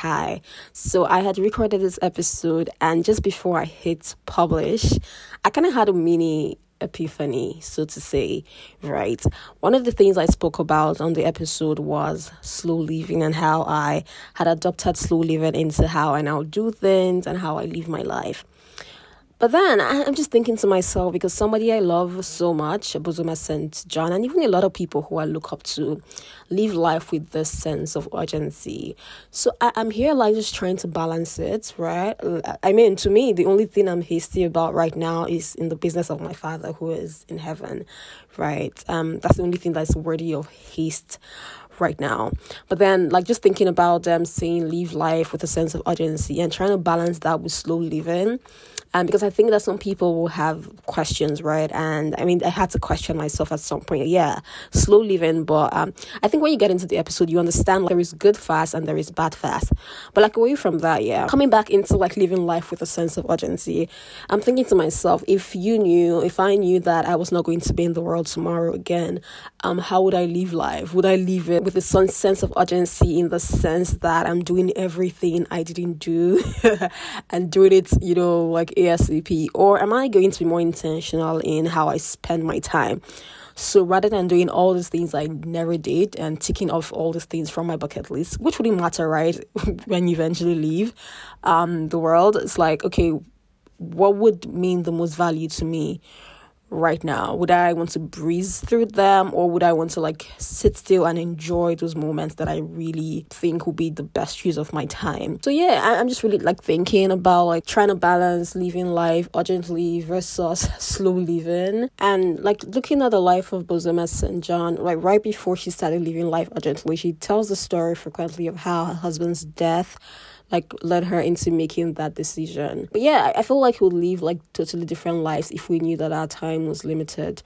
Hi. So I had recorded this episode, and just before I hit publish, I kind of had a mini epiphany, so to say, right? One of the things I spoke about on the episode was slow living and how I had adopted slow living into how I now do things and how I live my life. But then I, am just thinking to myself because somebody I love so much, Bozoma St. John, and even a lot of people who I look up to live life with this sense of urgency. So I, I'm here like just trying to balance it, right? I mean, to me, the only thing I'm hasty about right now is in the business of my father who is in heaven, right? Um, that's the only thing that's worthy of haste right now. But then, like, just thinking about them saying live life with a sense of urgency and trying to balance that with slow living um, because I think that some people will have questions, right? And I mean, I had to question myself at some point. Yeah, slow living, but um, I think when you get into the episode, you understand like, there is good fast and there is bad fast. But like away from that, yeah, coming back into like living life with a sense of urgency, I'm thinking to myself, if you knew, if I knew that I was not going to be in the world tomorrow again, um, how would I live life? Would I live it with a sense of urgency in the sense that I'm doing everything I didn't do and doing it, you know, like ASAP? Or am I going to be more intentional in how I spend my time? So rather than doing all these things I never did and ticking off all these things from my bucket list, which wouldn't matter, right? when you eventually leave um, the world, it's like, okay, what would mean the most value to me right now? Would I want to breeze through them or would I want to like sit still and enjoy those moments that I really think will be the best use of my time? So yeah, I, am just really like thinking about like trying to balance living life urgently versus slow living and like looking at the life of Bozoma St. John, like right before she started living life urgently, she tells the story frequently of how her husband's death like led her into making that decision. But yeah, I feel like we would live like totally different lives if we knew that our time was limited.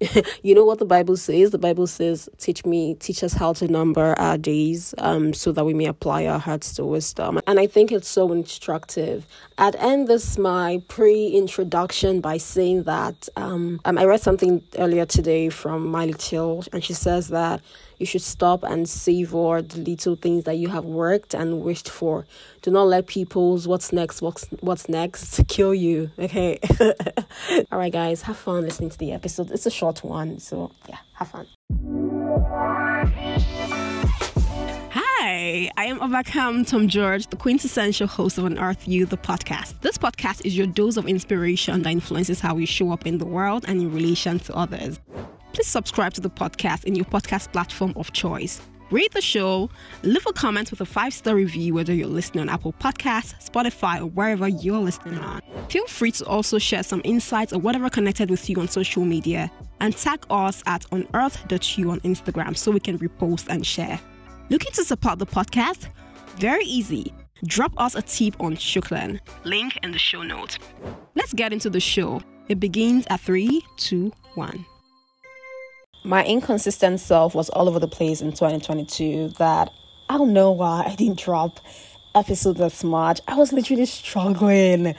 you know what the Bible says? The Bible says, "Teach me, teach us how to number our days, um, so that we may apply our hearts to wisdom." And I think it's so instructive. I'd end this my pre-introduction by saying that um, um I read something earlier today from Miley Till, and she says that you should stop and savor the little things that you have worked and wished for. Do not let people's what's next, what's what's next kill you. Okay. All right, guys, have fun listening to the episode. It's a short one, so yeah, have fun. Hi, I am Obakam Tom George, the quintessential host of Unearth You, the podcast. This podcast is your dose of inspiration that influences how you show up in the world and in relation to others please subscribe to the podcast in your podcast platform of choice. Rate the show, leave a comment with a five star review, whether you're listening on Apple Podcasts, Spotify, or wherever you're listening on. Feel free to also share some insights or whatever connected with you on social media and tag us at unearth.you on Instagram so we can repost and share. Looking to support the podcast? Very easy. Drop us a tip on Shuklan. Link in the show notes. Let's get into the show. It begins at 3, 2, 1 my inconsistent self was all over the place in 2022 that I don't know why I didn't drop episodes as much. I was literally struggling,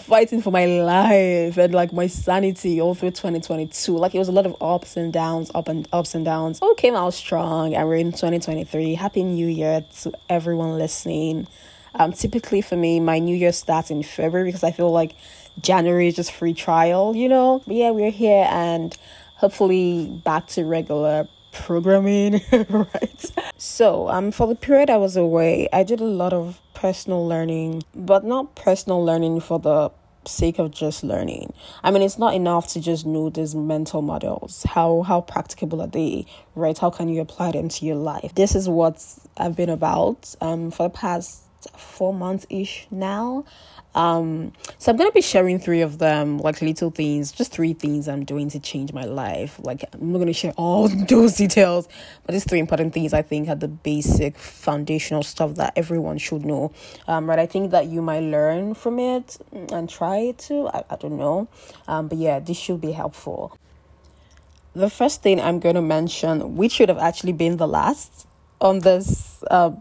fighting for my life and like my sanity all through 2022. Like it was a lot of ups and downs, up and ups and downs. All came out strong and we're in 2023. Happy New Year to everyone listening. Um, typically for me, my New Year starts in February because I feel like January is just free trial, you know. But yeah, we're here and hopefully back to regular programming, right? So, um, for the period I was away, I did a lot of personal learning, but not personal learning for the sake of just learning. I mean, it's not enough to just know these mental models. How how practicable are they? Right? How can you apply them to your life? This is what I've been about um for the past four months ish now. Um, so I'm gonna be sharing three of them, like little things, just three things I'm doing to change my life. Like I'm not gonna share all those details, but these three important things I think are the basic foundational stuff that everyone should know. Um, right? I think that you might learn from it and try to. I, I don't know, um, but yeah, this should be helpful. The first thing I'm going to mention, which should have actually been the last on this uh,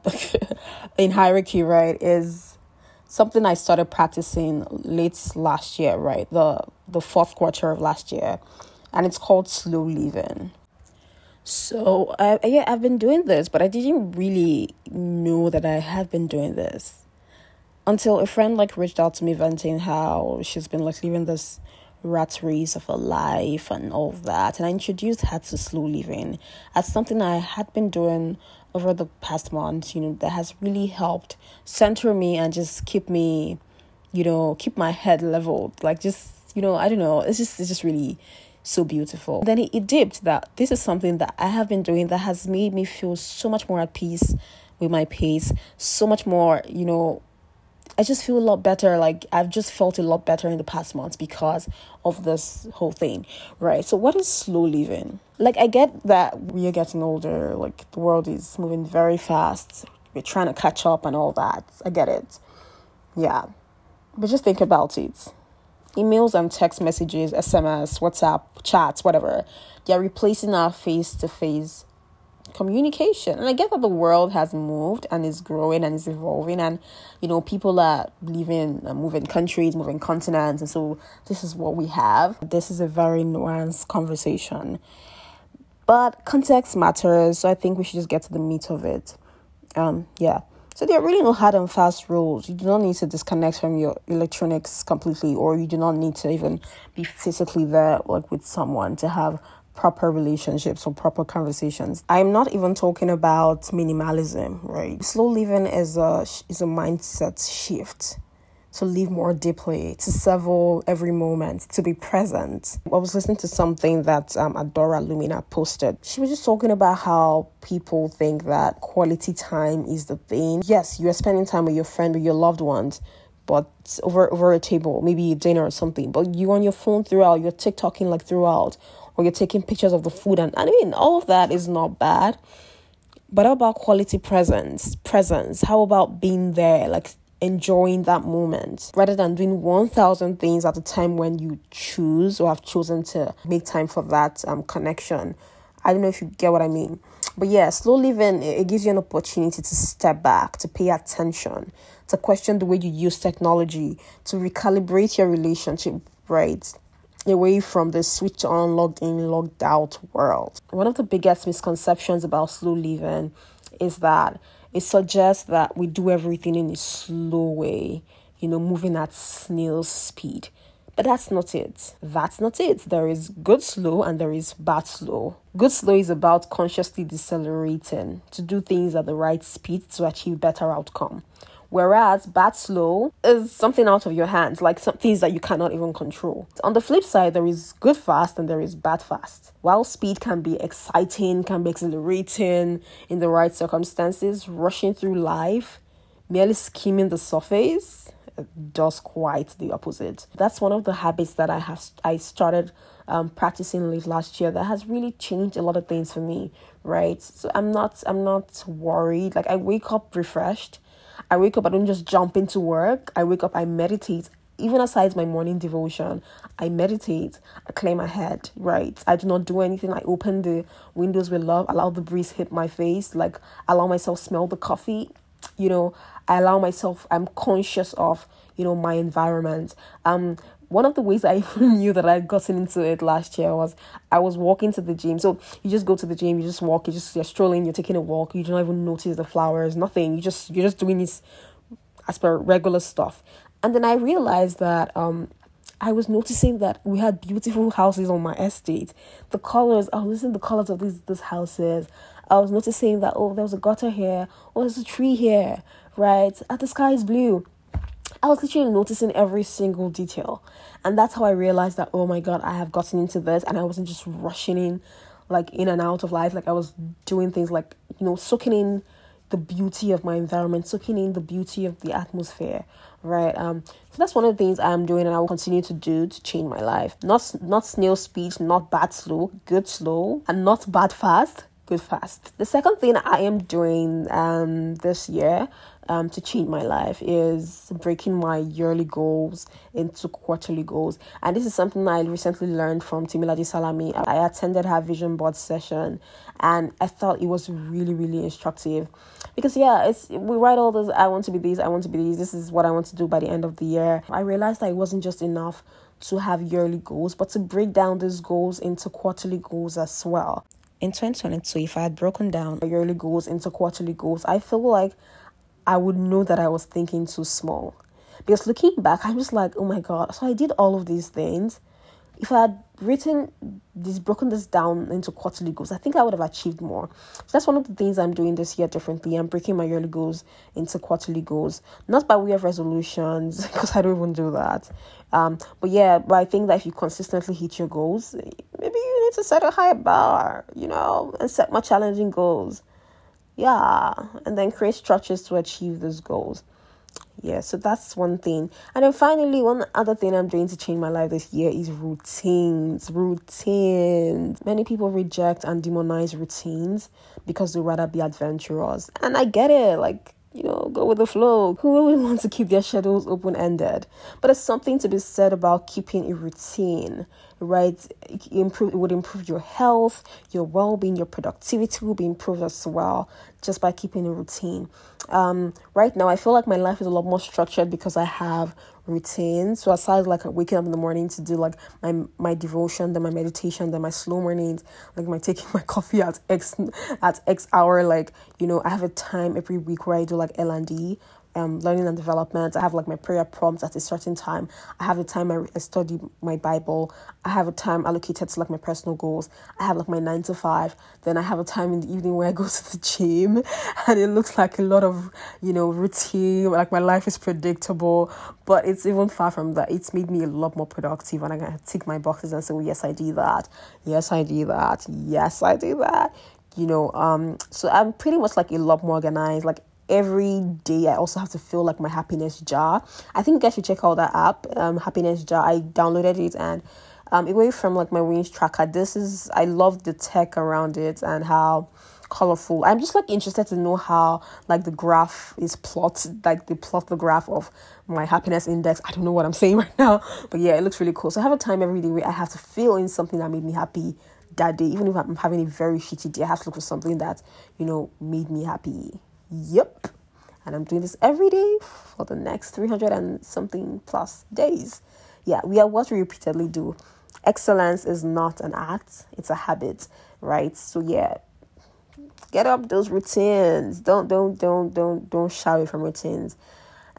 in hierarchy, right, is something I started practicing late last year, right? The the fourth quarter of last year. And it's called slow living. So, uh, yeah, I've been doing this, but I didn't really know that I have been doing this until a friend like reached out to me venting how she's been like living this rat race of her life and all that. And I introduced her to slow living as something I had been doing over the past month, you know, that has really helped center me and just keep me, you know, keep my head leveled. Like just, you know, I don't know, it's just it's just really so beautiful. Then it, it dipped that this is something that I have been doing that has made me feel so much more at peace with my pace, so much more, you know, I just feel a lot better. Like I've just felt a lot better in the past months because of this whole thing, right? So, what is slow living? Like, I get that we are getting older, like, the world is moving very fast. We're trying to catch up and all that. I get it. Yeah. But just think about it emails and text messages, SMS, WhatsApp, chats, whatever, they're replacing our face to face communication. And I get that the world has moved and is growing and is evolving, and you know, people are living, uh, moving countries, moving continents, and so this is what we have. This is a very nuanced conversation, but context matters. So I think we should just get to the meat of it. Um, yeah. So there are really no hard and fast rules. You do not need to disconnect from your electronics completely, or you do not need to even be physically there, like with someone, to have proper relationships or proper conversations. I'm not even talking about minimalism, right? Slow living is a is a mindset shift to live more deeply, to savor every moment, to be present. I was listening to something that um, Adora Lumina posted. She was just talking about how people think that quality time is the thing. Yes, you are spending time with your friend, with your loved ones, but over over a table, maybe dinner or something. But you're on your phone throughout, you're TikToking like throughout, or you're taking pictures of the food, and I mean all of that is not bad. But how about quality presence? Presence. How about being there, like enjoying that moment rather than doing 1000 things at a time when you choose or have chosen to make time for that um, connection i don't know if you get what i mean but yeah slow living it gives you an opportunity to step back to pay attention to question the way you use technology to recalibrate your relationship right away from the switch on logged in logged out world one of the biggest misconceptions about slow living is that it suggests that we do everything in a slow way, you know, moving at snail's speed. But that's not it. That's not it. There is good slow and there is bad slow. Good slow is about consciously decelerating to do things at the right speed to achieve better outcome. Whereas bad slow is something out of your hands, like some things that you cannot even control. On the flip side, there is good fast and there is bad fast. While speed can be exciting, can be exhilarating in the right circumstances, rushing through life, merely skimming the surface does quite the opposite. That's one of the habits that I have I started um, practicing late last year that has really changed a lot of things for me. Right, so I'm not I'm not worried. Like I wake up refreshed. I wake up, I don't just jump into work. I wake up, I meditate. Even aside my morning devotion, I meditate, I clear my head, right? I do not do anything. I open the windows with love, allow the breeze hit my face, like allow myself smell the coffee. You know, I allow myself, I'm conscious of, you know, my environment. Um, one of the ways I knew that I'd gotten into it last year was I was walking to the gym. So you just go to the gym, you just walk, you just you're strolling, you're taking a walk, you don't even notice the flowers, nothing. You just you're just doing this as per regular stuff. And then I realized that um I was noticing that we had beautiful houses on my estate. The colors, I was to the colors of these these houses. I was noticing that oh there was a gutter here, oh there's a tree here, right? And the sky is blue. I was literally noticing every single detail. And that's how I realized that, oh my God, I have gotten into this and I wasn't just rushing in, like in and out of life. Like I was doing things like, you know, soaking in the beauty of my environment, soaking in the beauty of the atmosphere, right? Um, so that's one of the things I'm doing and I will continue to do to change my life. Not not snail speed, not bad slow, good slow, and not bad fast, good fast. The second thing I am doing um this year um, to change my life is breaking my yearly goals into quarterly goals. And this is something I recently learned from Timiladi Salami. I attended her vision board session and I thought it was really, really instructive. Because yeah, it's we write all this I want to be this, I want to be this, this is what I want to do by the end of the year. I realized that it wasn't just enough to have yearly goals, but to break down these goals into quarterly goals as well. In 2022, if I had broken down yearly goals into quarterly goals, I feel like I would know that I was thinking too small. Because looking back, I'm just like, oh my god, so I did all of these things. If I had written this, broken this down into quarterly goals, I think I would have achieved more. So that's one of the things I'm doing this year differently. I'm breaking my yearly goals into quarterly goals, not by way of resolutions, because I don't even do that. Um, but yeah, but I think that if you consistently hit your goals, maybe you need to set a higher bar, you know, and set more challenging goals. Yeah, and then create structures to achieve those goals yeah so that's one thing. And then finally one other thing i'm doing to change my life this year is routines routines. Many people reject and demonize routines because they rather be adventurous. And i get it like go with the flow. Who would want to keep their schedules open ended? But there's something to be said about keeping a routine, right? It, improve, it would improve your health, your well being, your productivity will be improved as well just by keeping a routine. Um, right now, I feel like my life is a lot more structured because I have routine. So aside like waking up in the morning to do like my my devotion, then my meditation, then my slow mornings, like my taking my coffee at X at X hour, like you know, I have a time every week where I do like L and D um, learning and development. I have like my prayer prompts at a certain time. I have the time I, I study my Bible. I have a time allocated to like my personal goals. I have like my nine to five. Then I have a time in the evening where I go to the gym, and it looks like a lot of you know routine. Like my life is predictable, but it's even far from that. It's made me a lot more productive, and I can tick my boxes and say, "Well, yes, I do that. Yes, I do that. Yes, I do that." You know, um, so I'm pretty much like a lot more organized. Like every day I also have to fill like my happiness jar. I think you guys should check out that app, um, happiness jar. I downloaded it and um, away from like my wins tracker. This is I love the tech around it and how colorful. I'm just like interested to know how like the graph is plotted, like they plot the graph of my happiness index. I don't know what I'm saying right now, but yeah, it looks really cool. So I have a time every day where I have to fill in something that made me happy that day. Even if I'm having a very shitty day, I have to look for something that you know made me happy. Yep. And I'm doing this every day for the next 300 and something plus days. Yeah, we are what we repeatedly do. Excellence is not an act, it's a habit, right? So yeah, get up those routines. Don't don't don't don't don't shy away from routines.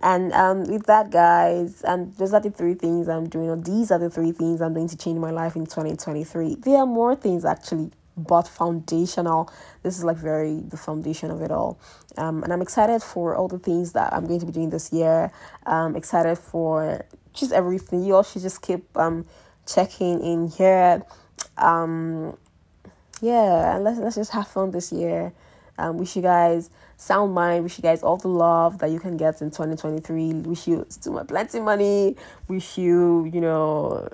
And um, with that, guys, and those are the three things I'm doing, or these are the three things I'm doing to change my life in 2023. There are more things actually but foundational. This is like very the foundation of it all. Um, and I'm excited for all the things that I'm going to be doing this year. Um, excited for just everything. You all should just keep um checking in here. Um, yeah, and let's let's just have fun this year. Um, wish you guys sound mind. Wish you guys all the love that you can get in 2023. Wish you much plenty money. Wish you, you know,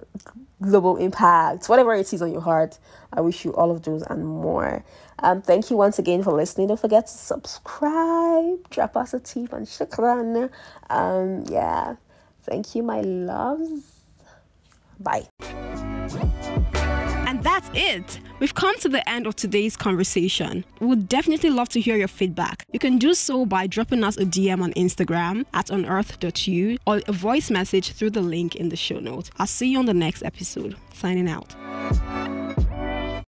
global impact, whatever it is on your heart. I wish you all of those and more. Um, thank you once again for listening. Don't forget to subscribe, drop us a tip, and shukran. Um, yeah, thank you, my loves. Bye. It. We've come to the end of today's conversation. We would definitely love to hear your feedback. You can do so by dropping us a DM on Instagram at unearth.u or a voice message through the link in the show notes. I'll see you on the next episode. Signing out.